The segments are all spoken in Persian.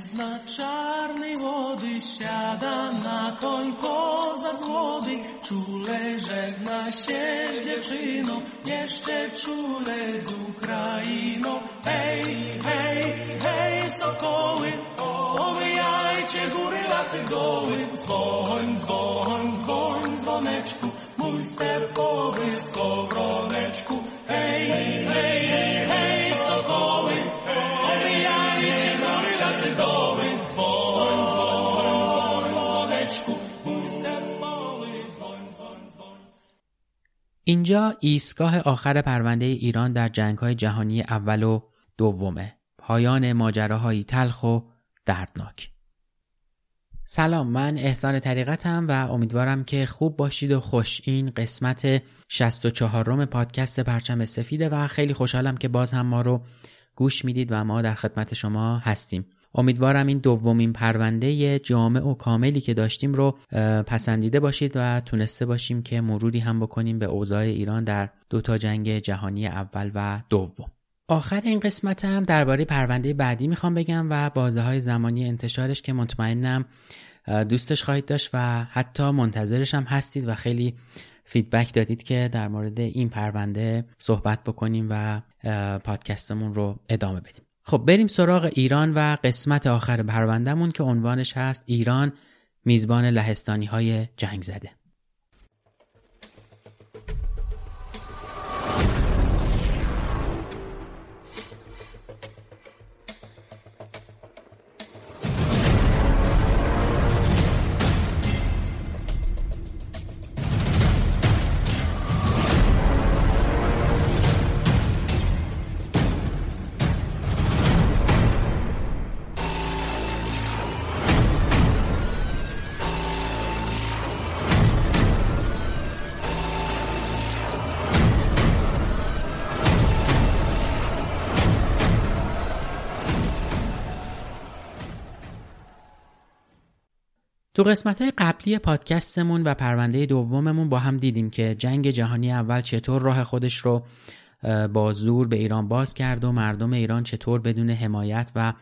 zna czarnej wody Siada na koń kozak młody Czule żegna się z dziewczyną Jeszcze czule z Ukrainą. Hej, hej, hej, sokoły Owijajcie góry, lasy, doły. Dzwoń, dzwoń, dzwoń, dzwoneczku Mój sterkowy skowroneczku. Hej, hej, hej, hej, اینجا ایستگاه آخر پرونده ایران در جنگهای جهانی اول و دومه. پایان ماجراهایی تلخ و دردناک. سلام من احسان طریقتم و امیدوارم که خوب باشید و خوش. این قسمت 64 روم پادکست پرچم سفیده و خیلی خوشحالم که باز هم ما رو گوش می‌دید و ما در خدمت شما هستیم. امیدوارم این دومین پرونده جامع و کاملی که داشتیم رو پسندیده باشید و تونسته باشیم که مروری هم بکنیم به اوضاع ایران در دو تا جنگ جهانی اول و دوم. آخر این قسمت هم درباره پرونده بعدی می‌خوام بگم و بازه های زمانی انتشارش که مطمئنم دوستش خواهید داشت و حتی منتظرش هم هستید و خیلی فیدبک دادید که در مورد این پرونده صحبت بکنیم و پادکستمون رو ادامه بدیم. خب بریم سراغ ایران و قسمت آخر پروندهمون که عنوانش هست ایران میزبان لهستانی های جنگ زده تو قسمت های قبلی پادکستمون و پرونده دوممون با هم دیدیم که جنگ جهانی اول چطور راه خودش رو با زور به ایران باز کرد و مردم ایران چطور بدون حمایت و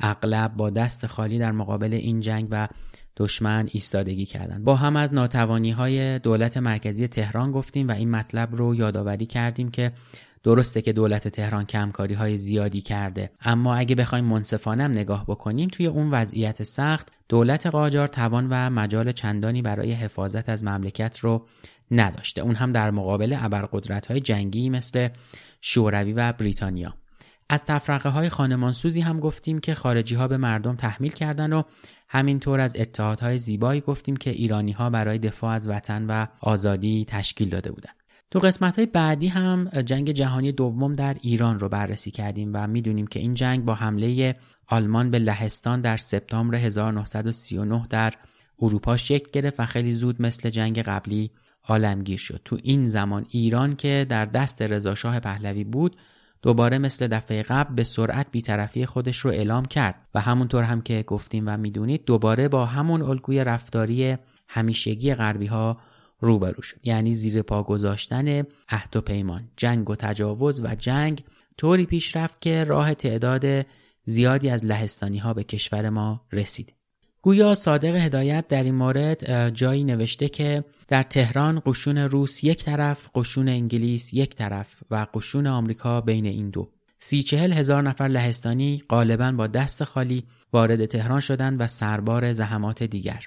اغلب با دست خالی در مقابل این جنگ و دشمن ایستادگی کردند. با هم از ناتوانی های دولت مرکزی تهران گفتیم و این مطلب رو یادآوری کردیم که درسته که دولت تهران کمکاری های زیادی کرده. اما اگه بخوایم منصفانه هم نگاه بکنیم توی اون وضعیت سخت دولت قاجار توان و مجال چندانی برای حفاظت از مملکت رو نداشته. اون هم در مقابل ابرقدرت های جنگی مثل شوروی و بریتانیا. از تفرقه های خانمانسوزی هم گفتیم که خارجی ها به مردم تحمیل کردن و همینطور از اتحادهای زیبایی گفتیم که ایرانی ها برای دفاع از وطن و آزادی تشکیل داده بودند. تو قسمت های بعدی هم جنگ جهانی دوم در ایران رو بررسی کردیم و می‌دونیم که این جنگ با حمله آلمان به لهستان در سپتامبر 1939 در اروپا شکل گرفت و خیلی زود مثل جنگ قبلی عالمگیر شد. تو این زمان ایران که در دست رضاشاه پهلوی بود دوباره مثل دفعه قبل به سرعت بیطرفی خودش رو اعلام کرد و همونطور هم که گفتیم و می‌دونید دوباره با همون الگوی رفتاری همیشگی غربی ها روبرو شد. یعنی زیر پا گذاشتن عهد و پیمان. جنگ و تجاوز و جنگ طوری پیش رفت که راه تعداد زیادی از لهستانی ها به کشور ما رسید. گویا صادق هدایت در این مورد جایی نوشته که در تهران قشون روس یک طرف قشون انگلیس یک طرف و قشون آمریکا بین این دو. سی چهل هزار نفر لهستانی غالبا با دست خالی وارد تهران شدند و سربار زحمات دیگر.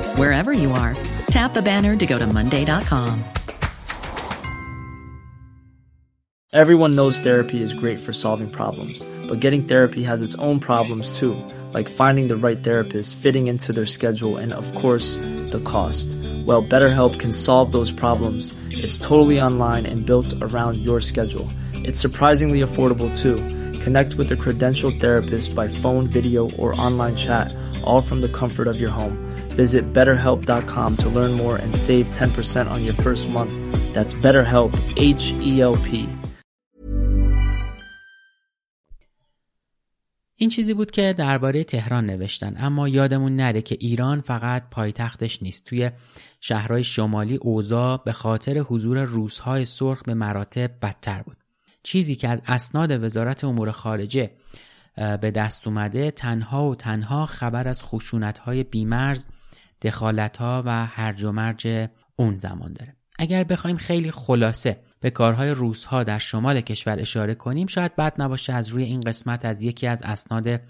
wherever you are. Tap the banner to go to Monday.com. Everyone knows therapy is great for solving problems, but getting therapy has its own problems too, like finding the right therapist, fitting into their schedule, and of course, the cost. Well, BetterHelp can solve those problems. It's totally online and built around your schedule. It's surprisingly affordable too. Connect with a credentialed therapist by phone, video, or online chat, all from the comfort of your home. Visit betterhelp.com to learn more and save 10% on your first month. That's BetterHelp, H E L P. این چیزی بود که درباره تهران نوشتن اما یادمون نره که ایران فقط پایتختش نیست توی شهرهای شمالی اوضاع به خاطر حضور روسهای سرخ به مراتب بدتر بود چیزی که از اسناد وزارت امور خارجه به دست اومده تنها و تنها خبر از خشونتهای بیمرز دخالتها و هرج و مرج اون زمان داره. اگر بخوایم خیلی خلاصه به کارهای روسها در شمال کشور اشاره کنیم شاید بد نباشه از روی این قسمت از یکی از اسناد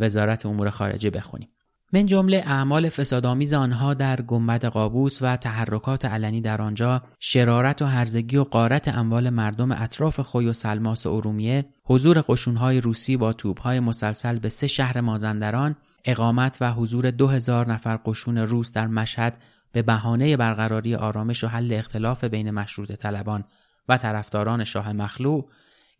وزارت امور خارجه بخونیم. من جمله اعمال فسادآمیز آنها در گنبد قابوس و تحرکات علنی در آنجا شرارت و هرزگی و قارت اموال مردم اطراف خوی و سلماس و ارومیه حضور قشونهای روسی با توبهای مسلسل به سه شهر مازندران اقامت و حضور دو هزار نفر قشون روس در مشهد به بهانه برقراری آرامش و حل اختلاف بین مشروط طلبان و طرفداران شاه مخلوع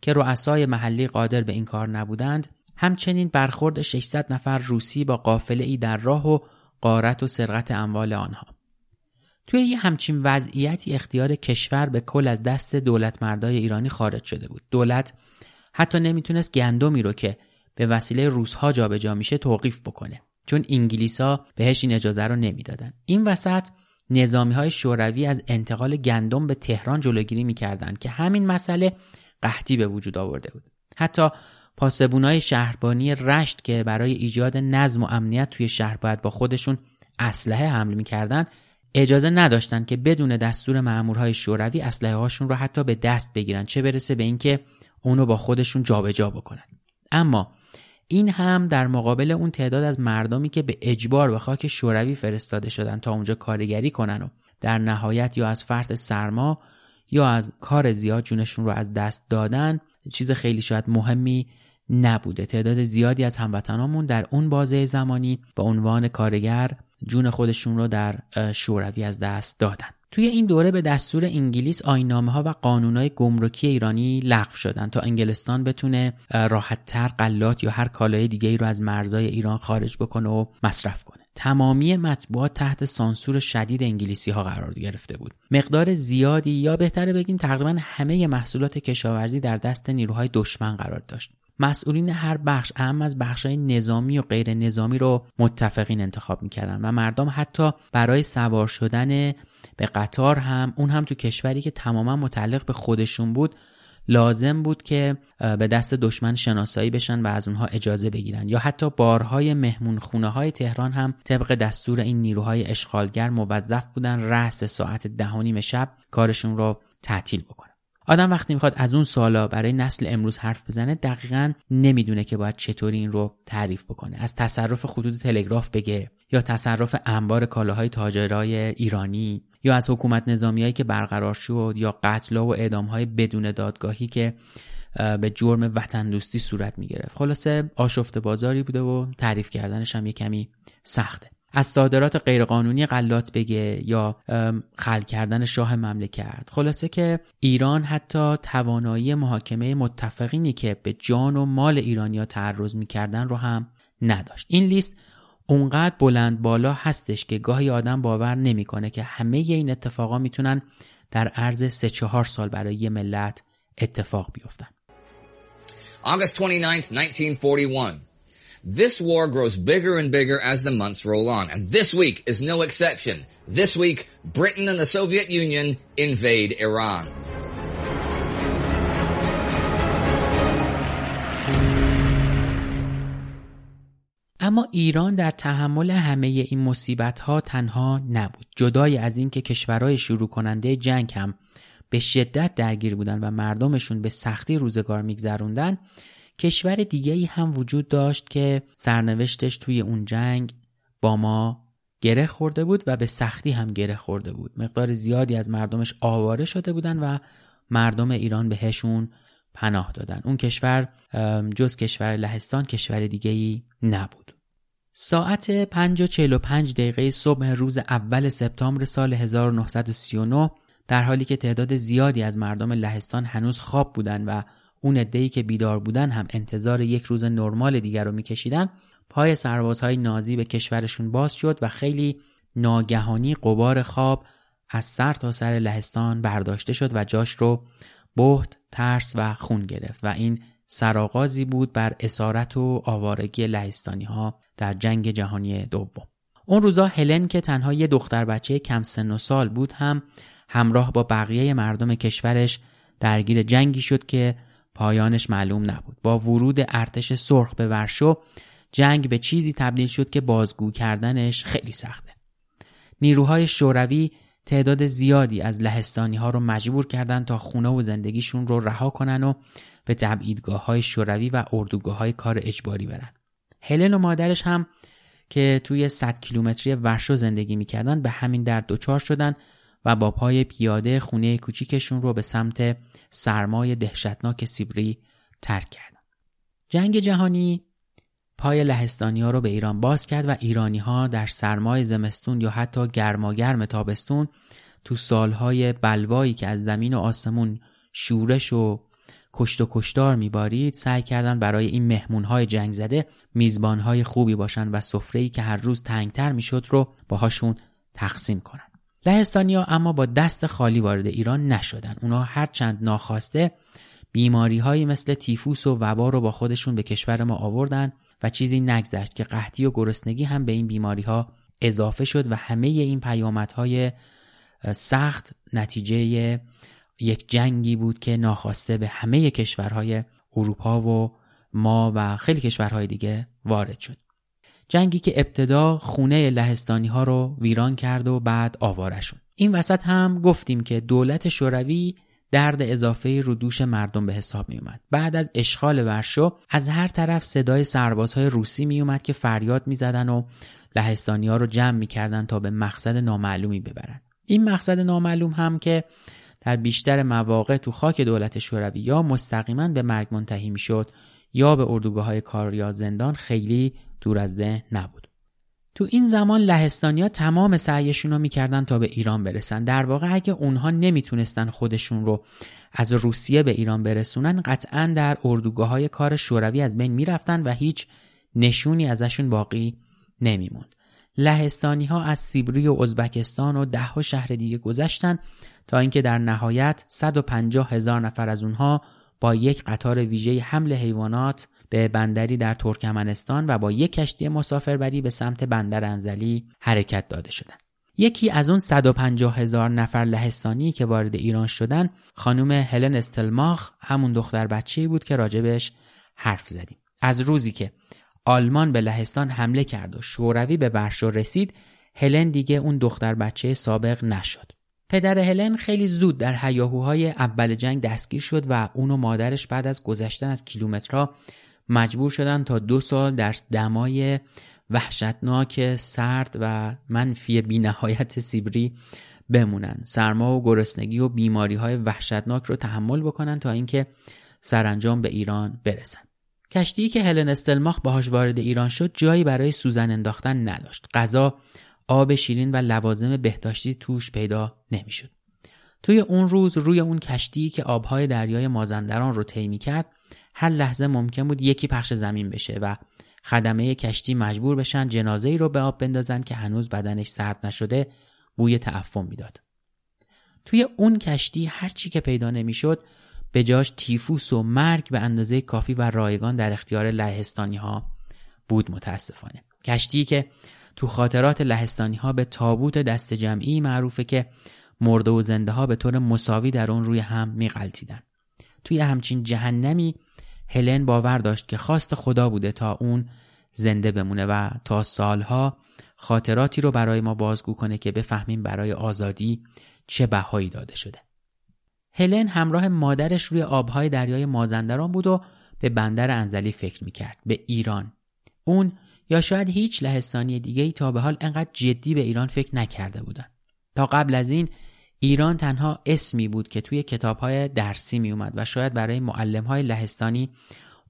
که رؤسای محلی قادر به این کار نبودند همچنین برخورد 600 نفر روسی با قافله ای در راه و قارت و سرقت اموال آنها. توی یه همچین وضعیتی اختیار کشور به کل از دست دولت مردای ایرانی خارج شده بود. دولت حتی نمی‌تونست گندمی رو که به وسیله روسها جابجا میشه توقیف بکنه. چون انگلیسا بهش این اجازه رو نمی‌دادن. این وسط نظامی های شوروی از انتقال گندم به تهران جلوگیری می‌کردند که همین مسئله قحطی به وجود آورده بود. حتی پاسبونای شهربانی رشت که برای ایجاد نظم و امنیت توی شهر باید با خودشون اسلحه حمل می‌کردن اجازه نداشتن که بدون دستور مامورهای شوروی اسلحه هاشون رو حتی به دست بگیرن چه برسه به اینکه اونو با خودشون جابجا جا بکنن. اما این هم در مقابل اون تعداد از مردمی که به اجبار به خاک شوروی فرستاده شدن تا اونجا کارگری کنن و در نهایت یا از فرط سرما یا از کار زیاد جونشون رو از دست دادن چیز خیلی شاید مهمی نبوده. تعداد زیادی از هموطنامون در اون بازه زمانی به عنوان کارگر جون خودشون رو در شوروی از دست دادن. توی این دوره به دستور انگلیس آینامه ها و قانونهای گمرکی ایرانی لغو شدن تا انگلستان بتونه راحتتر قلات یا هر کالای دیگه ای رو از مرزای ایران خارج بکنه و مصرف کنه. تمامی مطبوعات تحت سانسور شدید انگلیسی ها قرار گرفته بود. مقدار زیادی یا بهتره بگیم تقریبا همه محصولات کشاورزی در دست نیروهای دشمن قرار داشت. مسئولین هر بخش اهم از بخشهای نظامی و غیر نظامی رو متفقین انتخاب می‌کردن و مردم حتی برای سوار شدن به قطار هم اون هم تو کشوری که تماما متعلق به خودشون بود لازم بود که به دست دشمن شناسایی بشن و از اونها اجازه بگیرن. یا حتی بارهای مهمون خونه های تهران هم طبق دستور این نیروهای اشغالگر موظف بودن رأس ساعت ده شب کارشون رو تعطیل بکنن. آدم وقتی می‌خواد از اون سالا برای نسل امروز حرف بزنه دقیقا نمی‌دونه که باید چطوری این رو تعریف بکنه. از تصرف خطوط تلگراف بگه یا تصرف انبار کالاهای تاجرای ایرانی یا از حکومت نظامیایی که برقرار شد یا قتل و اعدام های بدون دادگاهی که به جرم وطن دوستی صورت می گرفت خلاصه آشفت بازاری بوده و تعریف کردنش هم یه کمی سخته. از صادرات غیرقانونی غلات بگه یا خل کردن شاه مملکت. خلاصه که ایران حتی توانایی محاکمه متفقینی که به جان و مال ایرانیا تعرض می‌کردن رو هم نداشت. این لیست اونقدر بلند بالا هستش که گاهی آدم باور نمی‌کنه که همه این اتفاقا می‌تونن در عرض سه چهار سال برای یه ملت اتفاق بیفتن. August 29th, 1941. This war grows bigger and bigger as the months roll on, and this week is no exception. This week, Britain and the Soviet Union invade Iran. اما ایران در تحمل همه این مصیبت ها تنها نبود جدای از اینکه کشورهای شروع کننده جنگ هم به شدت درگیر بودن و مردمشون به سختی روزگار میگذروندن کشور دیگه ای هم وجود داشت که سرنوشتش توی اون جنگ با ما گره خورده بود و به سختی هم گره خورده بود. مقدار زیادی از مردمش آواره شده بودن و مردم ایران بهشون پناه دادن. اون کشور جز کشور لهستان کشور دیگه ای نبود. ساعت 5 و 45 دقیقه صبح روز اول سپتامبر سال 1939 در حالی که تعداد زیادی از مردم لهستان هنوز خواب بودن و اون عده‌ای که بیدار بودن هم انتظار یک روز نرمال دیگر رو میکشیدن پای سربازهای نازی به کشورشون باز شد و خیلی ناگهانی قبار خواب از سر تا سر لهستان برداشته شد و جاش رو بهت، ترس و خون گرفت و این سرآغازی بود بر اسارت و آوارگی لهستانی ها در جنگ جهانی دوم. اون روزا هلن که تنها یه دختر بچه کم سن و سال بود هم همراه با بقیه مردم کشورش درگیر جنگی شد که پایانش معلوم نبود. با ورود ارتش سرخ به ورشو جنگ به چیزی تبدیل شد که بازگو کردنش خیلی سخته. نیروهای شوروی تعداد زیادی از لهستانی ها رو مجبور کردن تا خونه و زندگیشون رو رها کنن و به تبعیدگاه های شوروی و اردوگاه های کار اجباری برن. هلن و مادرش هم که توی 100 کیلومتری ورشو زندگی می‌کردن به همین درد دچار شدن و با پای پیاده خونه کوچیکشون رو به سمت سرمای دهشتناک سیبری ترک کردن. جنگ جهانی پای لهستانی ها رو به ایران باز کرد و ایرانی ها در سرمای زمستون یا حتی گرماگرم تابستون تو سالهای بلوایی که از زمین و آسمون شورش و کشت و کشتار میبارید سعی کردن برای این مهمون های جنگ زده میزبان های خوبی باشن و سفره که هر روز تنگتر می‌شد رو باهاشون تقسیم کنن لهستانیا اما با دست خالی وارد ایران نشدن. اونا هرچند ناخواسته بیماری هایی مثل تیفوس و وبا رو با خودشون به کشور ما آوردن و چیزی نگذشت که قحطی و گرسنگی هم به این بیماری ها اضافه شد و همه این پیامدهای سخت نتیجه یک جنگی بود که ناخواسته به همه کشورهای اروپا و ما و خیلی کشورهای دیگه وارد شد. جنگی که ابتدا خونه لهستانی ها رو ویران کرد و بعد آوارشون این وسط هم گفتیم که دولت شوروی درد اضافه رو دوش مردم به حساب می اومد. بعد از اشغال ورشو از هر طرف صدای سربازهای روسی می اومد که فریاد می زدن و لهستانی ها رو جمع می کردن تا به مقصد نامعلومی ببرن. این مقصد نامعلوم هم که در بیشتر مواقع تو خاک دولت شوروی یا مستقیما به مرگ منتهی می شد یا به اردوگاه های کار یا زندان خیلی دور از ذهن نبود. تو این زمان لهستانیا تمام سعیشون رو می‌کردن تا به ایران برسن در واقع اگه اونها نمی‌تونستن خودشون رو از روسیه به ایران برسونن قطعا در اردوگاه های کار شوروی از بین می‌رفتن و هیچ نشونی ازشون باقی نمیموند لهستانی ها از سیبری و ازبکستان و ده ها شهر دیگه گذشتن تا اینکه در نهایت 150 هزار نفر از اونها با یک قطار ویژه حمل حیوانات به بندری در ترکمنستان و با یک کشتی مسافربری به سمت بندر انزلی حرکت داده شدند. یکی از اون 150 هزار نفر لهستانی که وارد ایران شدن خانم هلن استلماخ همون دختر بچه بود که راجبش حرف زدیم. از روزی که آلمان به لهستان حمله کرد و شوروی به ورشو رسید هلن دیگه اون دختر بچه سابق نشد. پدر هلن خیلی زود در حیاهوهای اول جنگ دستگیر شد و اون و مادرش بعد از گذشتن از کیلومترها مجبور شدن تا دو سال در دمای وحشتناک سرد و منفی بینهایت سیبری بمونن. سرما و گرسنگی و بیماری های وحشتناک رو تحمل بکنن تا اینکه سرانجام به ایران برسن. کشتی که هلن استلماخ باهاش وارد ایران شد جایی برای سوزن انداختن نداشت. غذا آب شیرین و لوازم بهداشتی توش پیدا نمی‌شد. توی اون روز روی اون کشتی که آبهای دریای مازندران رو طی کرد هر لحظه ممکن بود یکی پخش زمین بشه و خدمه کشتی مجبور بشن جنازه ای رو به آب بندازن که هنوز بدنش سرد نشده بوی تعفن می‌داد. توی اون کشتی هر چی که پیدا نمی‌شد به جاش تیفوس و مرگ به اندازه کافی و رایگان در اختیار لهستانی ها بود متاسفانه. کشتی که تو خاطرات لهستانی ها به تابوت دست جمعی معروفه که مرده و زنده ها به طور مساوی در اون روی هم میقلتیدن. توی همچین جهنمی هلن باور داشت که خواست خدا بوده تا اون زنده بمونه و تا سالها خاطراتی رو برای ما بازگو کنه که بفهمیم برای آزادی چه بهایی داده شده. هلن همراه مادرش روی آبهای دریای مازندران بود و به بندر انزلی فکر می‌کرد به ایران اون یا شاید هیچ لهستانی دیگه ای تا به حال انقدر جدی به ایران فکر نکرده بودن تا قبل از این ایران تنها اسمی بود که توی کتابهای درسی می اومد و شاید برای معلمهای لهستانی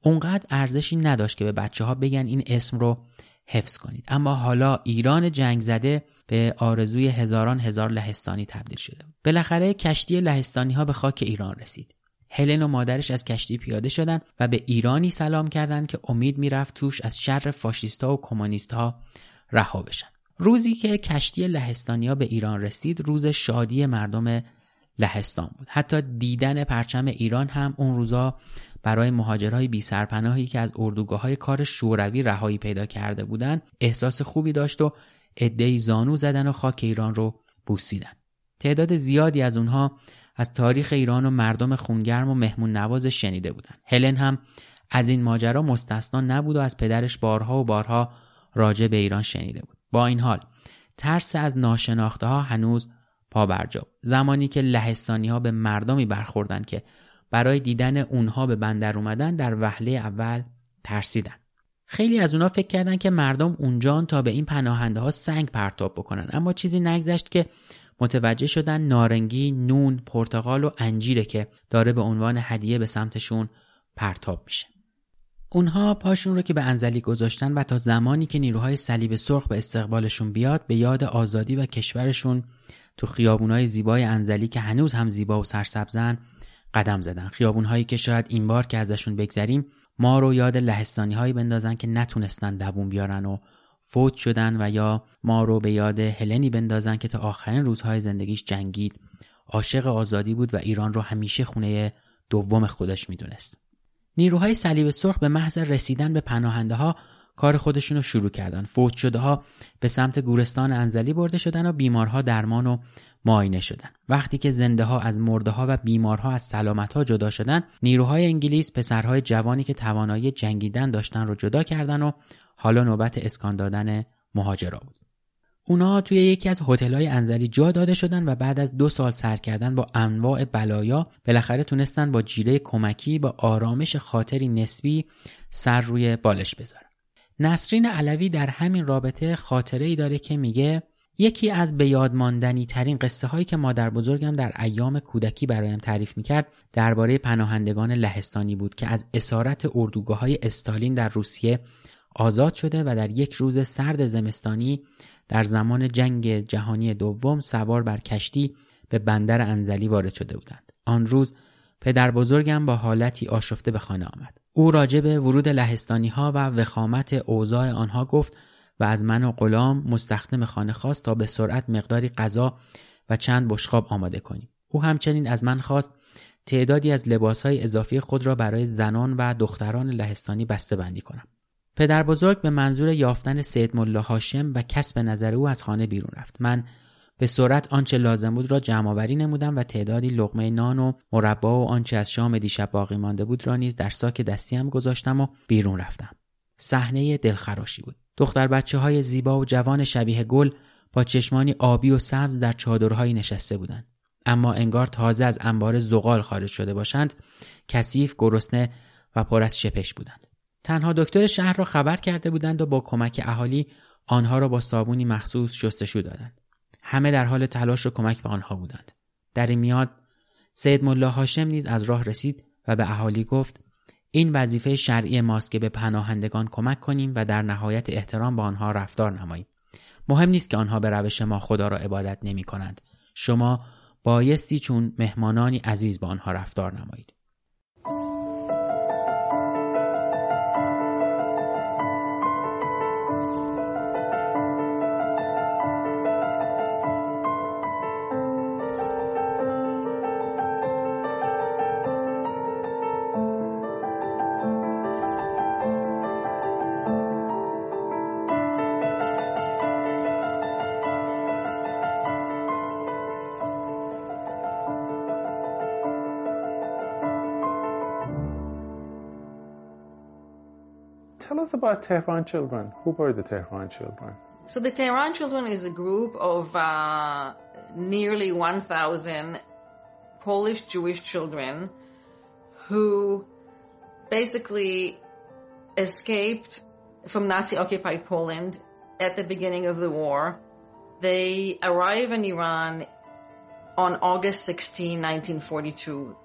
اونقدر ارزشی نداشت که به بچه ها بگن این اسم رو حفظ کنید. اما حالا ایران جنگ زده به آرزوی هزاران هزار لهستانی تبدیل شده. بالاخره کشتی لهستانی ها به خاک ایران رسید. هلن و مادرش از کشتی پیاده شدند و به ایرانی سلام کردند که امید می‌رفت توش از شر فاشیستا و کمونیستها رها بشن. روزی که کشتی لهستانیا به ایران رسید روز شادی مردم لهستان بود. حتی دیدن پرچم ایران هم اون روزا برای مهاجرهای بی سرپناهی که از اردوگاه های کار شوروی رهایی پیدا کرده بودند احساس خوبی داشت و عدهای زانو زدن و خاک ایران رو بوسیدن. تعداد زیادی از اونها از تاریخ ایران و مردم خونگرم و مهمون نواز شنیده بودند هلن هم از این ماجرا مستثنا نبود و از پدرش بارها و بارها راجع به ایران شنیده بود. با این حال ترس از ناشناخته ها هنوز پا برجا زمانی که لهستانی ها به مردمی برخوردند که برای دیدن اونها به بندر اومدن در وهله اول ترسیدن خیلی از اونها فکر کردند که مردم اونجان تا به این پناهنده ها سنگ پرتاب بکنن. اما چیزی نگذشت که متوجه شدن نارنگی، نون، پرتقال و انجیره که داره به عنوان هدیه به سمتشون پرتاب میشه. اونها پاشون رو که به انزلی گذاشتن و تا زمانی که نیروهای صلیب سرخ به استقبالشون بیاد به یاد آزادی و کشورشون تو خیابونهای زیبای انزلی که هنوز هم زیبا و سرسبزن قدم زدن. خیابونهایی که شاید این بار که ازشون بگذریم ما رو یاد لهستانی هایی بندازن که نتونستن دووم بیارن و فوت شدن و یا ما رو به یاد هلنی بندازن که تا آخرین روزهای زندگیش جنگید. عاشق آزادی بود و ایران رو همیشه خونه دوم خودش می‌دونست. نیروهای صلیب سرخ به محض رسیدن به پناهنده ها کار خودشون رو شروع کردن. فوت شده ها به سمت گورستان انزلی برده شدن و بیمارها درمان و معاینه شدن. وقتی که زنده ها از مرده ها و بیمارها از سلامت ها جدا شدن نیروهای انگلیس پسرهای جوانی که توانایی جنگیدن داشتن رو جدا کردن و حالا نوبت اسکان دادن مهاجرا بود. اونا توی یکی از هتل‌های انزلی جا داده شدن و بعد از دو سال سر کردن با انواع بلایا بالاخره تونستن با جیره کمکی با آرامش خاطری نسبی سر روی بالش بذارن. نسرین علوی در همین رابطه خاطره ای داره که میگه یکی از به یادماندنی ترین قصه هایی که مادر بزرگم در ایام کودکی برایم تعریف می‌کرد درباره پناهندگان لهستانی بود که از اسارت اردوگاه های استالین در روسیه آزاد شده و در یک روز سرد زمستانی در زمان جنگ جهانی دوم سوار بر کشتی به بندر انزلی وارد شده بودند. آن روز پدر بزرگم با حالتی آشفته به خانه آمد. او راجع به ورود لهستانی ها و وخامت اوضاع آنها گفت و از من و غلام مستخدم خانه خواست تا به سرعت مقداری غذا و چند بشخاب آماده کنیم. او همچنین از من خواست تعدادی از لباسهای اضافی خود را برای زنان و دختران لهستانی بسته بندی کنم. پدر بزرگ به منظور یافتن سید ملا هاشم و کسب نظر او از خانه بیرون رفت. من به سرعت آنچه لازم بود را جمع آوری نمودم و تعدادی لقمه نان و مربا و آنچه از شام دیشب باقی مانده بود را نیز در ساک دستیم گذاشتم و بیرون رفتم. صحنه دلخراشی بود. دختر بچه های زیبا و جوان شبیه گل با چشمانی آبی و سبز در چادرهایی نشسته بودند. اما انگار تازه از انبار زغال خارج شده باشند کثیف گرسنه و پر از شپش بودند. تنها دکتر شهر را خبر کرده بودند و با کمک اهالی آنها را با صابونی مخصوص شستشو دادند. همه در حال تلاش و کمک به آنها بودند. در این میاد سید ملا هاشم نیز از راه رسید و به اهالی گفت این وظیفه شرعی ماست که به پناهندگان کمک کنیم و در نهایت احترام با آنها رفتار نماییم. مهم نیست که آنها به روش ما خدا را عبادت نمی کنند. شما بایستی چون مهمانانی عزیز با آنها رفتار نمایید. Us about Tehran children. Who were the Tehran children? So the Tehran children is a group of uh, nearly 1,000 Polish Jewish children who basically escaped from Nazi occupied Poland at the beginning of the war. They arrive in Iran on August 16, 1942.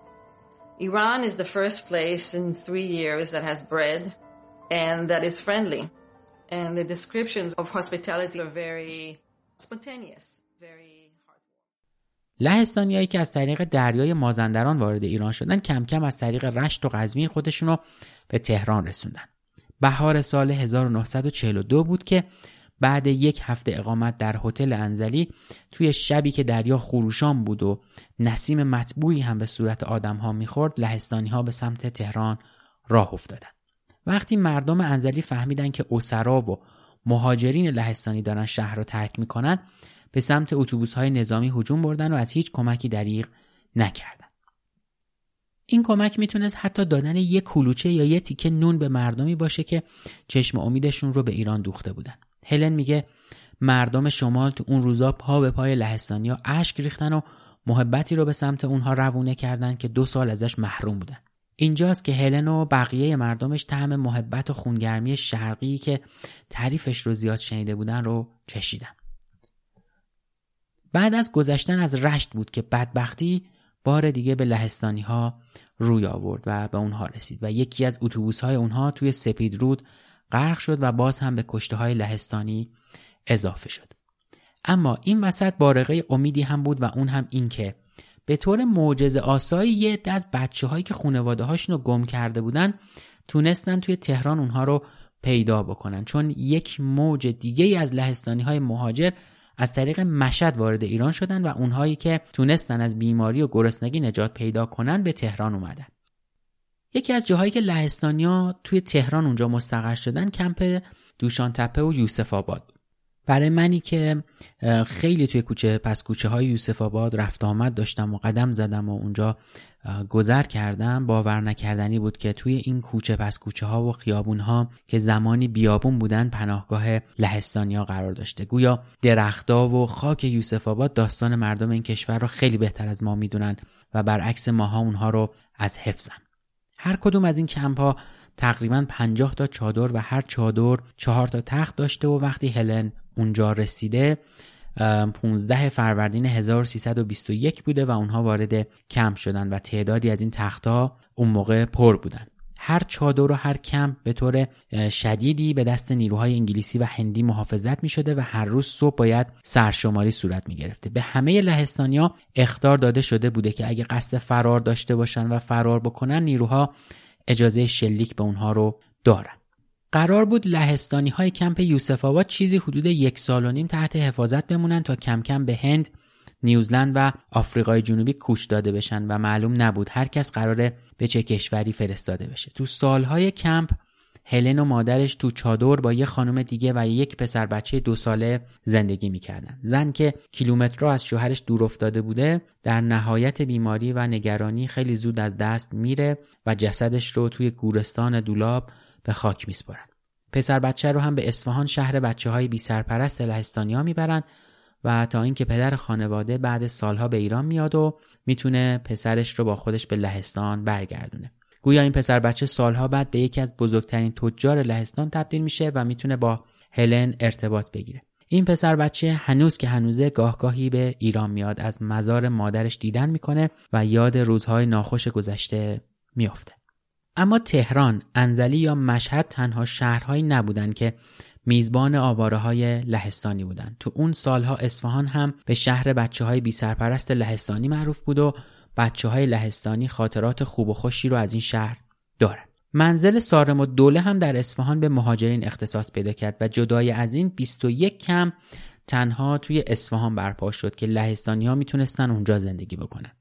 Iran is the first place in three years that has bread and that is friendly. And the descriptions of hospitality are very spontaneous, very لهستانیایی که از طریق دریای مازندران وارد ایران شدن کم کم از طریق رشت و قزوین خودشون رو به تهران رسوندن. بهار سال 1942 بود که بعد یک هفته اقامت در هتل انزلی توی شبی که دریا خروشان بود و نسیم مطبوعی هم به صورت آدم ها می‌خورد لهستانی ها به سمت تهران راه افتادن وقتی مردم انزلی فهمیدن که اسرا و مهاجرین لهستانی دارن شهر رو ترک می‌کنن به سمت اتوبوس های نظامی هجوم بردن و از هیچ کمکی دریغ نکردن. این کمک می‌تونست حتی دادن یک کلوچه یا یه تیکه نون به مردمی باشه که چشم امیدشون رو به ایران دوخته بودن. هلن میگه مردم شمال تو اون روزا پا به پای لهستانی ها اشک ریختن و محبتی رو به سمت اونها روونه کردن که دو سال ازش محروم بودن. اینجاست که هلن و بقیه مردمش طعم محبت و خونگرمی شرقی که تعریفش رو زیاد شنیده بودن رو چشیدن بعد از گذشتن از رشت بود که بدبختی بار دیگه به لهستانی ها روی آورد و به اونها رسید و یکی از اتوبوس های اونها توی سپید رود غرق شد و باز هم به کشته های لهستانی اضافه شد. اما این وسط بارقه امیدی هم بود و اون هم این که به طور معجزه آسایی یه عده از بچه هایی که خانواده هاشون رو گم کرده بودن تونستن توی تهران اونها رو پیدا بکنن. چون یک موج دیگه از لهستانی های مهاجر از طریق مشد وارد ایران شدن و اونهایی که تونستن از بیماری و گرسنگی نجات پیدا کنن به تهران اومدن. یکی از جاهایی که لهستانیا توی تهران اونجا مستقر شدن کمپ دوشان تپه و یوسف آباد. برای منی که خیلی توی کوچه پس کوچه های یوسف آباد رفت آمد داشتم و قدم زدم و اونجا گذر کردم. باور نکردنی بود که توی این کوچه پس کوچه ها و خیابون ها که زمانی بیابون بودن پناهگاه لهستانیا قرار داشته. گویا درختها و خاک یوسف آباد داستان مردم این کشور رو خیلی بهتر از ما می‌دونن و برعکس ماها اونها رو از حفظن. هر کدوم از این کمپ ها تقریبا 50 تا چادر و هر چادر چهار تا تخت داشته و وقتی هلن اونجا رسیده 15 فروردین 1321 بوده و اونها وارد کمپ شدن و تعدادی از این تختها اون موقع پر بودن. هر چادر و هر کمپ به طور شدیدی به دست نیروهای انگلیسی و هندی محافظت می شده و هر روز صبح باید سرشماری صورت می گرفته به همه لهستانیا اختار داده شده بوده که اگه قصد فرار داشته باشن و فرار بکنن نیروها اجازه شلیک به اونها رو دارن. قرار بود لهستانی های کمپ یوسف آباد چیزی حدود یک سال و نیم تحت حفاظت بمونن تا کم کم به هند نیوزلند و آفریقای جنوبی کوچ داده بشن و معلوم نبود هر کس قراره به چه کشوری فرستاده بشه. تو سالهای کمپ هلن و مادرش تو چادر با یه خانم دیگه و یک پسر بچه دو ساله زندگی می‌کردن. زن که کیلومترها از شوهرش دور افتاده بوده در نهایت بیماری و نگرانی خیلی زود از دست میره و جسدش رو توی گورستان دولاب به خاک میسپرن پسر بچه رو هم به اصفهان شهر بچه های بی سرپرست لهستانیا می‌برن و تا اینکه پدر خانواده بعد سالها به ایران میاد و می‌تونه پسرش رو با خودش به لهستان برگردونه. گویا این پسر بچه سالها بعد به یکی از بزرگترین تجار لهستان تبدیل میشه و می‌تونه با هلن ارتباط بگیره این پسر بچه هنوز که هنوزه گاهگاهی به ایران میاد از مزار مادرش دیدن می‌کنه و یاد روزهای ناخوش گذشته میافته اما تهران، انزلی یا مشهد تنها شهرهایی نبودند که میزبان آواره های لهستانی بودند. تو اون سالها اصفهان هم به شهر بچه های بی سرپرست لهستانی معروف بود و بچه های لهستانی خاطرات خوب و خوشی رو از این شهر دارن. منزل سارم و دوله هم در اصفهان به مهاجرین اختصاص پیدا کرد و جدای از این 21 کم تنها توی اصفهان برپا شد که لهستانی ها می‌تونستن اونجا زندگی بکنن.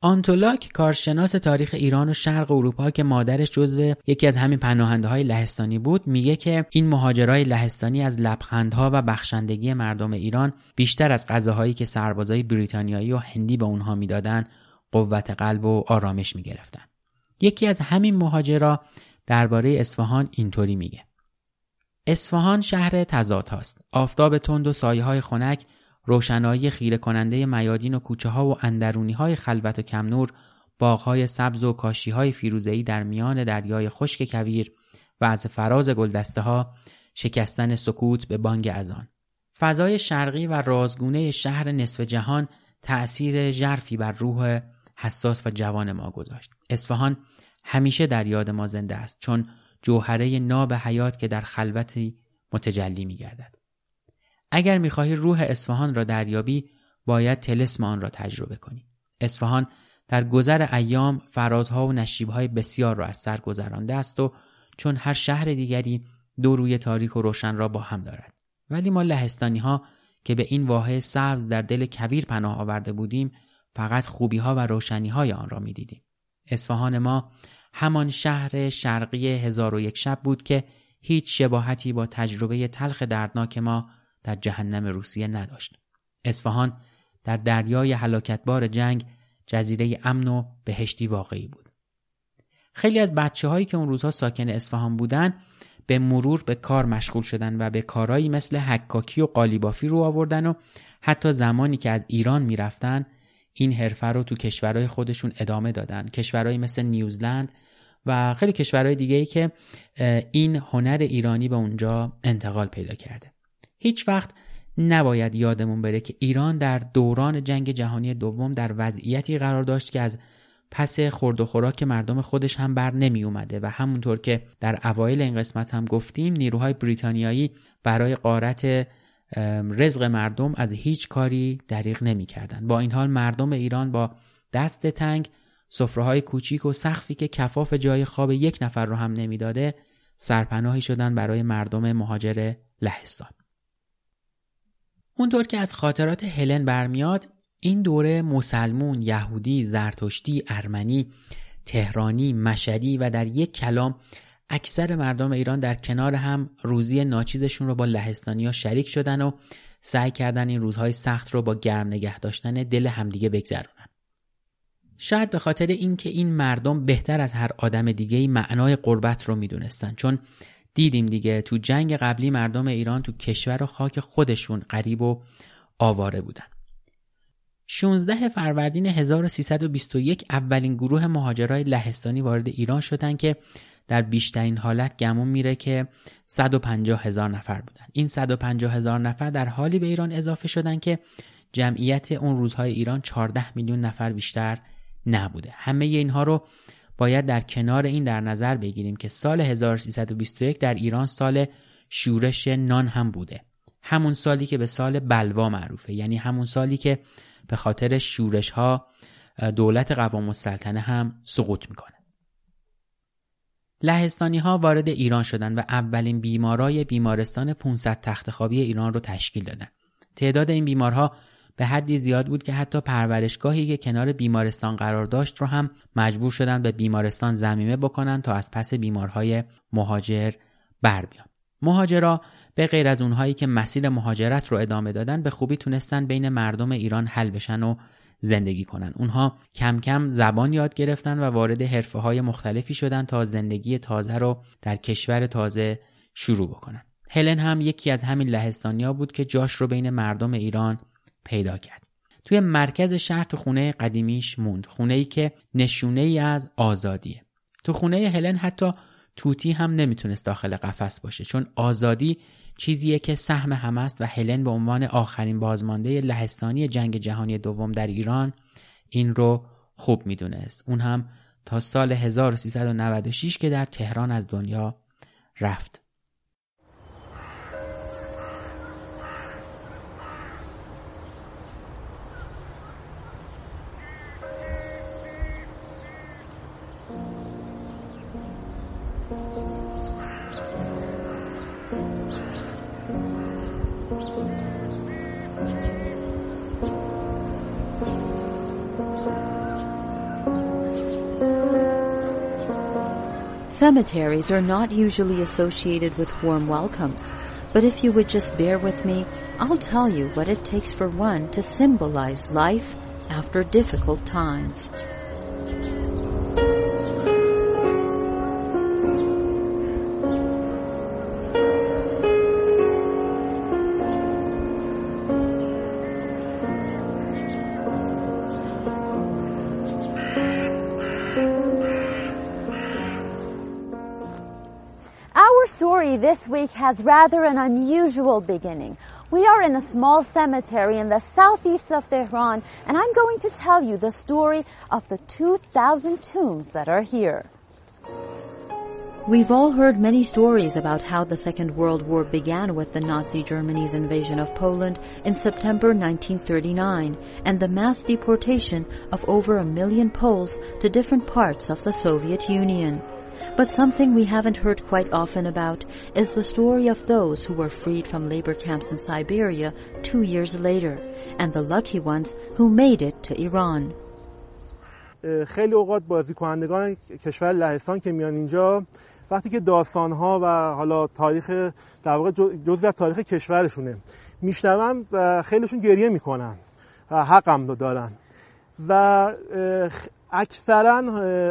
آنتولاک کارشناس تاریخ ایران و شرق اروپا که مادرش جزو یکی از همین پناهنده های لهستانی بود میگه که این مهاجرای لهستانی از لبخندها و بخشندگی مردم ایران بیشتر از غذاهایی که سربازای بریتانیایی و هندی به اونها می‌دادن قوت قلب و آرامش می‌گرفتن یکی از همین مهاجرا درباره اصفهان اینطوری میگه اصفهان شهر تضاد هاست. آفتاب تند و سایه های خنک، روشنایی خیره کننده میادین و کوچه ها و اندرونی های خلوت و کم نور، باغ های سبز و کاشی های فیروزهی در میان دریای خشک کویر و از فراز گلدسته ها شکستن سکوت به بانگ ازان. فضای شرقی و رازگونه شهر نصف جهان تأثیر ژرفی بر روح حساس و جوان ما گذاشت. اصفهان همیشه در یاد ما زنده است چون جوهره ناب حیات که در خلوتی متجلی می گردد. اگر می‌خواهی روح اصفهان را دریابی باید تلسم آن را تجربه کنی. اصفهان در گذر ایام فرازها و نشیبهای بسیار را از سر گذرانده است و چون هر شهر دیگری دو روی تاریک و روشن را با هم دارد. ولی ما لهستانی ها که به این واحه سبز در دل کویر پناه آورده بودیم فقط خوبی ها و روشنی های آن را می دیدیم. اصفهان ما همان شهر شرقی هزار و یک شب بود که هیچ شباهتی با تجربه تلخ دردناک ما در جهنم روسیه نداشت. اصفهان در دریای حلاکتبار جنگ جزیره امن و بهشتی واقعی بود. خیلی از بچه هایی که اون روزها ساکن اصفهان بودن به مرور به کار مشغول شدن و به کارهایی مثل حکاکی و قالیبافی رو آوردن و حتی زمانی که از ایران می‌رفتن این حرفه رو تو کشورهای خودشون ادامه دادن. کشورهایی مثل نیوزلند و خیلی کشورهای دیگه ای که این هنر ایرانی به اونجا انتقال پیدا کرده. هیچ وقت نباید یادمون بره که ایران در دوران جنگ جهانی دوم در وضعیتی قرار داشت که از پس خورد و خوراک مردم خودش هم بر نمی اومده و همونطور که در اوایل این قسمت هم گفتیم نیروهای بریتانیایی برای قارت رزق مردم از هیچ کاری دریغ نمی کردن. با این حال مردم ایران با دست تنگ های کوچیک و سخفی که کفاف جای خواب یک نفر رو هم نمی‌داده سرپناهی شدن برای مردم مهاجر لهستان اونطور که از خاطرات هلن برمیاد این دوره مسلمون، یهودی، زرتشتی، ارمنی، تهرانی، مشدی و در یک کلام اکثر مردم ایران در کنار هم روزی ناچیزشون رو با لهستانی ها شریک شدن و سعی کردن این روزهای سخت رو با گرم نگه داشتن دل همدیگه بگذرونن. شاید به خاطر اینکه این مردم بهتر از هر آدم دیگه معنای قربت رو می‌دونستن چون دیدیم دیگه تو جنگ قبلی مردم ایران تو کشور و خاک خودشون قریب و آواره بودن. 16 فروردین 1321 اولین گروه مهاجرای لهستانی وارد ایران شدن که در بیشترین حالت گمون میره که 150 هزار نفر بودن. این 150 هزار نفر در حالی به ایران اضافه شدن که جمعیت اون روزهای ایران 14 میلیون نفر بیشتر نبوده. همه اینها رو باید در کنار این در نظر بگیریم که سال 1321 در ایران سال شورش نان هم بوده. همون سالی که به سال بلوا معروفه. یعنی همون سالی که به خاطر شورش ها دولت قوام السلطنه هم سقوط می‌کنه. لهستانی ها وارد ایران شدند و اولین بیمارای بیمارستان 500 تخت خوابی ایران رو تشکیل دادند. تعداد این بیمارها به حدی زیاد بود که حتی پرورشگاهی که کنار بیمارستان قرار داشت رو هم مجبور شدن به بیمارستان زمینه بکنن تا از پس بیمارهای مهاجر بر بیان. مهاجرا به غیر از اونهایی که مسیر مهاجرت رو ادامه دادن به خوبی تونستن بین مردم ایران حل بشن و زندگی کنن. اونها کم کم زبان یاد گرفتن و وارد حرفه های مختلفی شدن تا زندگی تازه رو در کشور تازه شروع بکنن. هلن هم یکی از همین لهستانیا بود که جاش رو بین مردم ایران پیدا کرد. توی مرکز شهر تو خونه قدیمیش موند. خونه ای که نشونه ای از آزادیه. تو خونه هلن حتی توتی هم نمی‌تونست داخل قفس باشه چون آزادی چیزیه که سهم هم است و هلن به عنوان آخرین بازمانده لهستانی جنگ جهانی دوم در ایران این رو خوب می‌دونست. اون هم تا سال 1396 که در تهران از دنیا رفت. Cemeteries are not usually associated with warm welcomes, but if you would just bear with me, I'll tell you what it takes for one to symbolize life after difficult times. This week has rather an unusual beginning. We are in a small cemetery in the southeast of Tehran, and I'm going to tell you the story of the 2,000 tombs that are here. We've all heard many stories about how the Second World War began with the Nazi Germany's invasion of Poland in September 1939 and the mass deportation of over a million Poles to different parts of the Soviet Union. But something we haven't heard quite often about is the story of those who were freed from labor camps in Siberia two years later and the lucky ones who made it to Iran. خیلی اوقات بازی کنندگان کشور لهستان که میان اینجا وقتی که داستان ها و حالا تاریخ در واقع جزئی از تاریخ کشورشونه میشنون و خیلیشون گریه میکنن و حقم دارن و اکثرا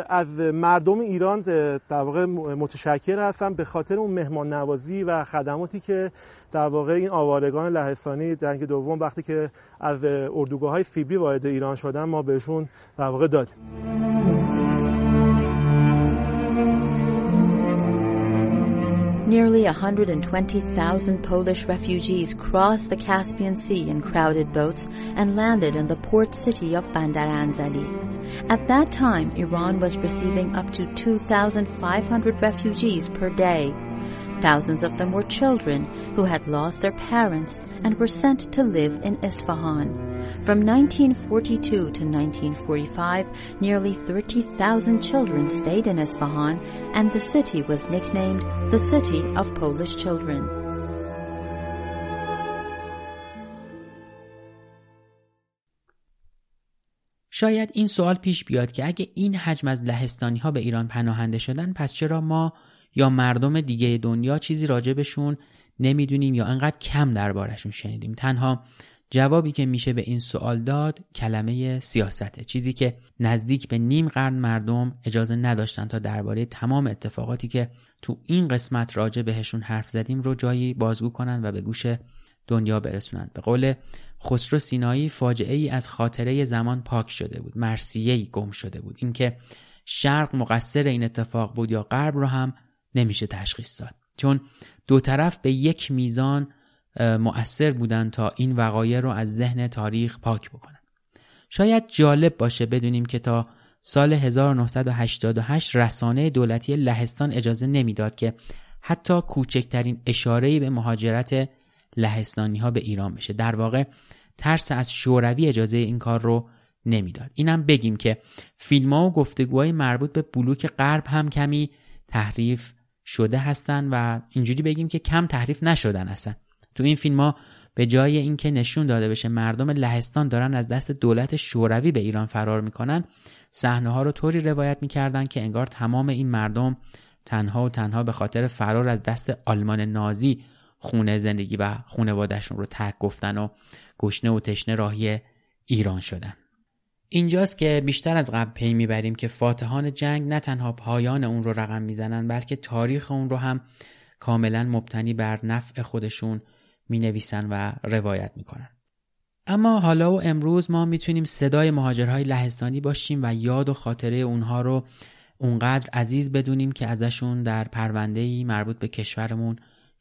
از مردم ایران در واقع متشکر هستم. به خاطر اون مهمان نوازی و خدماتی که در واقع این آوارگان لهستانی جنگ دوم وقتی که از اردوگاه های سیبری وارد ایران شدن ما بهشون در واقع دادیم. Nearly 120,000 Polish refugees crossed the Caspian Sea in crowded boats and landed in the port city of Bandar Anzali. At that time, Iran was receiving up to 2,500 refugees per day. Thousands of them were children who had lost their parents and were sent to live in Isfahan. From 1942 to 1945, nearly 30,000 children stayed in Isfahan, and the city was nicknamed the City of Polish Children. شاید این سوال پیش بیاد که اگه این حجم از لهستانی ها به ایران پناهنده شدن پس چرا ما یا مردم دیگه دنیا چیزی راجبشون نمی‌دونیم یا انقدر کم دربارشون شنیدیم تنها جوابی که میشه به این سوال داد کلمه سیاسته. چیزی که نزدیک به نیم قرن مردم اجازه نداشتن تا درباره تمام اتفاقاتی که تو این قسمت راجع بهشون حرف زدیم رو جایی بازگو کنن و به گوش دنیا برسونند به قول خسرو سینایی فاجعه ای از خاطره زمان پاک شده بود مرسیه ای گم شده بود. اینکه شرق مقصر این اتفاق بود یا غرب رو هم نمیشه تشخیص داد. چون دو طرف به یک میزان مؤثر بودن تا این وقایع رو از ذهن تاریخ پاک بکنن. شاید جالب باشه بدونیم که تا سال 1988 رسانه دولتی لهستان اجازه نمی‌داد که حتی کوچکترین اشاره‌ای به مهاجرت لهستانی ها به ایران بشه. در واقع ترس از شوروی اجازه این کار رو نمی‌داد. اینم بگیم که فیلم ها و گفتگوهای مربوط به بلوک غرب هم کمی تحریف شده هستن و اینجوری بگیم که کم تحریف نشدن اصلا. تو این فیلم ها به جای اینکه نشون داده بشه مردم لهستان دارن از دست دولت شوروی به ایران فرار می‌کنن صحنه ها رو طوری روایت می‌کردن که انگار تمام این مردم تنها و تنها به خاطر فرار از دست آلمان نازی خونه زندگی و خونوادهشون رو ترک گفتن و گشنه و تشنه راهی ایران شدن. اینجاست که بیشتر از قبل پی می‌بریم که فاتحان جنگ نه تنها پایان اون رو رقم می‌زنن بلکه تاریخ اون رو هم کاملا مبتنی بر نفع خودشون می نویسن و روایت می کنن. اما حالا و امروز ما می‌تونیم صدای مهاجرهای لهستانی باشیم و یاد و خاطره اونها رو اونقدر عزیز بدونیم که ازشون در پرونده مربوط به کشورمون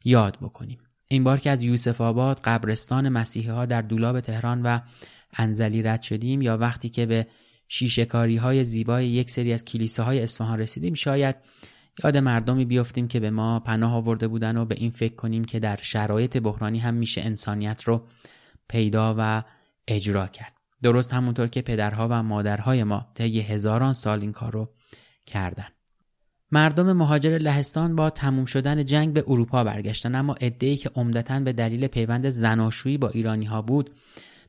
یاد بکنیم. این بار که از یوسف آباد قبرستان مسیحی ها در دولاب تهران و انزلی رد شدیم یا وقتی که به شیشکاری های زیبای یک سری از کلیساهای اصفهان رسیدیم شاید یاد مردمی بیافتیم که به ما پناه آورده بودن و به این فکر کنیم که در شرایط بحرانی هم میشه انسانیت رو پیدا و اجرا کرد. درست همونطور که پدرها و مادرهای ما طی هزاران سال این کار رو کردن. مردم مهاجر لهستان با تموم شدن جنگ به اروپا برگشتن اما عده‌ای که عمدتا به دلیل پیوند زناشویی با ایرانی ها بود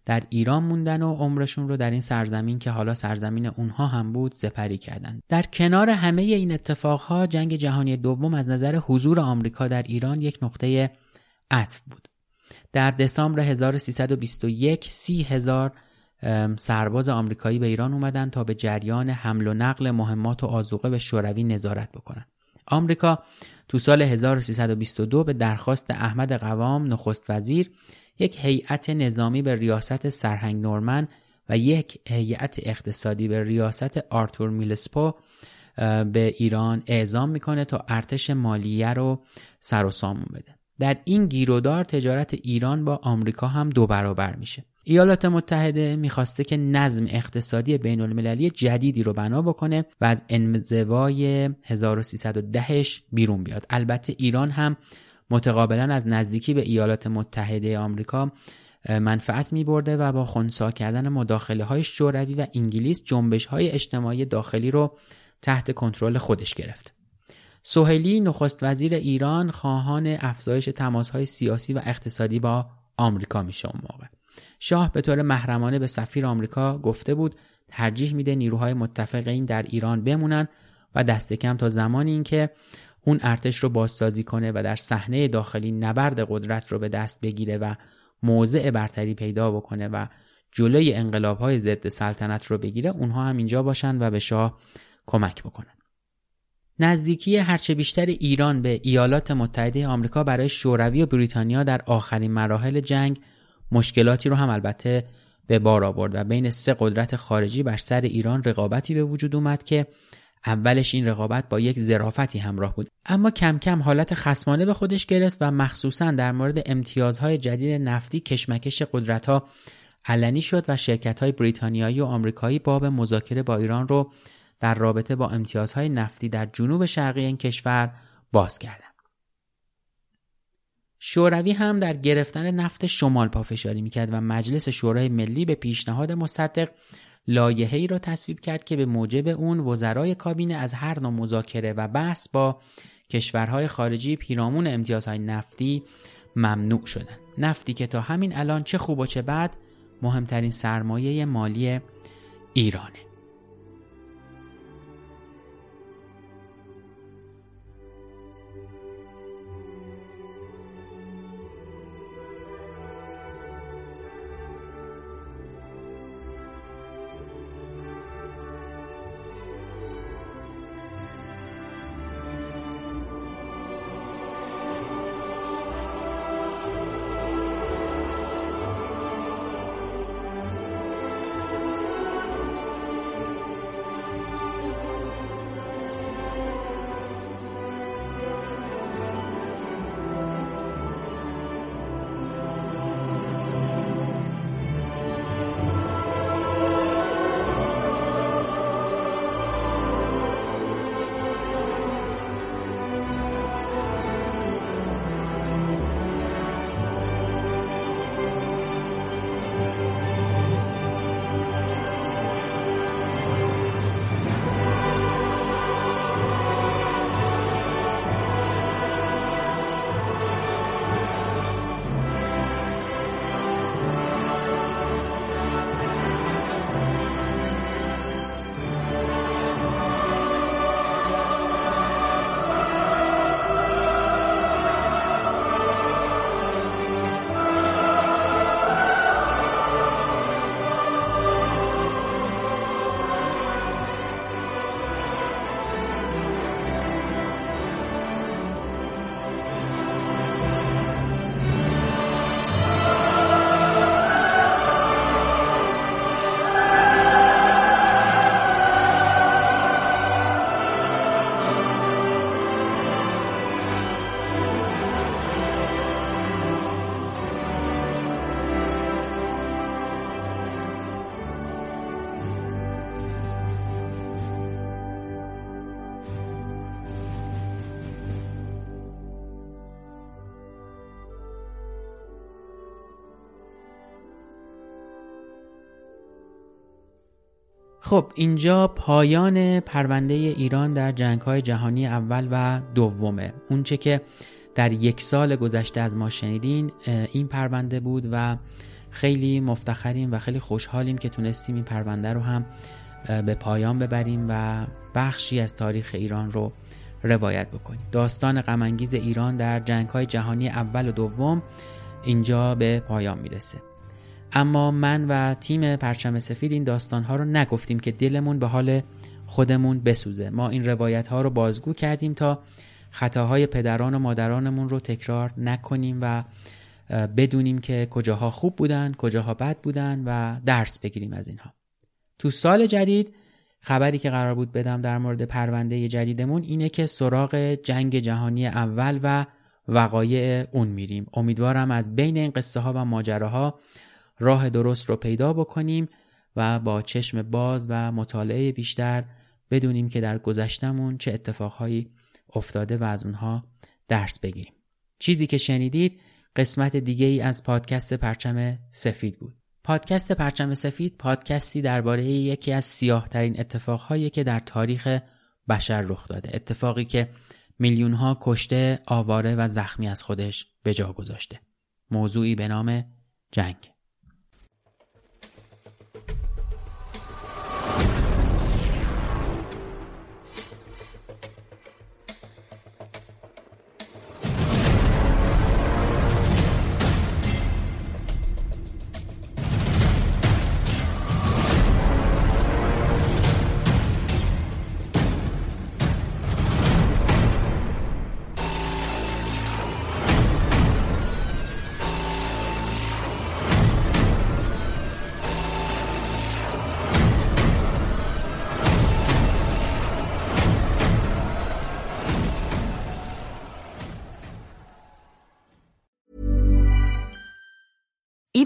در ایران موندن و عمرشون رو در این سرزمین که حالا سرزمین اونها هم بود سپری کردند. در کنار همه این اتفاقها جنگ جهانی دوم از نظر حضور آمریکا در ایران یک نقطه عطف بود. در دسامبر 1321 سی هزار سرباز آمریکایی به ایران اومدن تا به جریان حمل و نقل مهمات و آزوقه به شوروی نظارت بکنن. آمریکا تو سال 1322 به درخواست احمد قوام نخست وزیر یک هیئت نظامی به ریاست سرهنگ نورمن و یک هیئت اقتصادی به ریاست آرتور میلسپو به ایران اعزام می‌کنه تا ارتش مالیه رو سر و سامون بده. در این گیرودار تجارت ایران با آمریکا هم دو برابر میشه. ایالات متحده می‌خواسته که نظم اقتصادی بین المللی جدیدی رو بنا بکنه و از انزوای 1310ش بیرون بیاد. البته ایران هم متقابلا از نزدیکی به ایالات متحده آمریکا منفعت می برده و با خونسا کردن مداخله های شوروی و انگلیس جنبش های اجتماعی داخلی رو تحت کنترل خودش گرفت. سوهلی نخست وزیر ایران خواهان افزایش تماس های سیاسی و اقتصادی با آمریکا میشه اون موقع. شاه به طور محرمانه به سفیر آمریکا گفته بود ترجیح میده نیروهای متفق این در ایران بمونن و دست کم تا زمانی اینکه اون ارتش رو بازسازی کنه و در صحنه داخلی نبرد قدرت رو به دست بگیره و موضع برتری پیدا بکنه و جلوی انقلاب های ضد سلطنت رو بگیره اونها هم اینجا باشن و به شاه کمک بکنن. نزدیکی هرچه بیشتر ایران به ایالات متحده آمریکا برای شوروی و بریتانیا در آخرین مراحل جنگ مشکلاتی رو هم البته به بار آورد و بین سه قدرت خارجی بر سر ایران رقابتی به وجود اومد که اولش این رقابت با یک ظرافتی همراه بود اما کم کم حالت خسمانه به خودش گرفت و مخصوصا در مورد امتیازهای جدید نفتی کشمکش قدرتها علنی شد و شرکت های بریتانیایی و آمریکایی باب مذاکره با ایران رو در رابطه با امتیازهای نفتی در جنوب شرقی این کشور باز کردند. شوروی هم در گرفتن نفت شمال پافشاری می‌کرد و مجلس شورای ملی به پیشنهاد مصدق لایحه‌ای را تصویب کرد که به موجب اون وزرای کابینه از هر نوع مذاکره و بحث با کشورهای خارجی پیرامون امتیازهای نفتی ممنوع شدن نفتی که تا همین الان چه خوب و چه بد مهمترین سرمایه مالی ایرانه. خب اینجا پایان پرونده ایران در جنگ های جهانی اول و دومه. اونچه که در یک سال گذشته از ما شنیدین این پرونده بود و خیلی مفتخریم و خیلی خوشحالیم که تونستیم این پرونده رو هم به پایان ببریم و بخشی از تاریخ ایران رو روایت بکنیم. داستان غمانگیز ایران در جنگ های جهانی اول و دوم اینجا به پایان می‌رسه. اما من و تیم پرچم سفید این داستان ها رو نگفتیم که دلمون به حال خودمون بسوزه. ما این روایت ها رو بازگو کردیم تا خطاهای پدران و مادرانمون رو تکرار نکنیم و بدونیم که کجاها خوب بودن کجاها بد بودن و درس بگیریم از اینها. تو سال جدید خبری که قرار بود بدم در مورد پرونده جدیدمون اینه که سراغ جنگ جهانی اول و وقایع اون میریم. امیدوارم از بین این قصه ها و ماجراها راه درست رو پیدا بکنیم و با چشم باز و مطالعه بیشتر بدونیم که در گذشتمون چه اتفاقهایی افتاده و از اونها درس بگیریم. چیزی که شنیدید قسمت دیگه ای از پادکست پرچم سفید بود. پادکست پرچم سفید پادکستی درباره یکی از سیاه ترین اتفاقهایی که در تاریخ بشر رخ داده. اتفاقی که میلیون ها کشته آواره و زخمی از خودش به جا گذاشته. موضوعی به نام جنگ.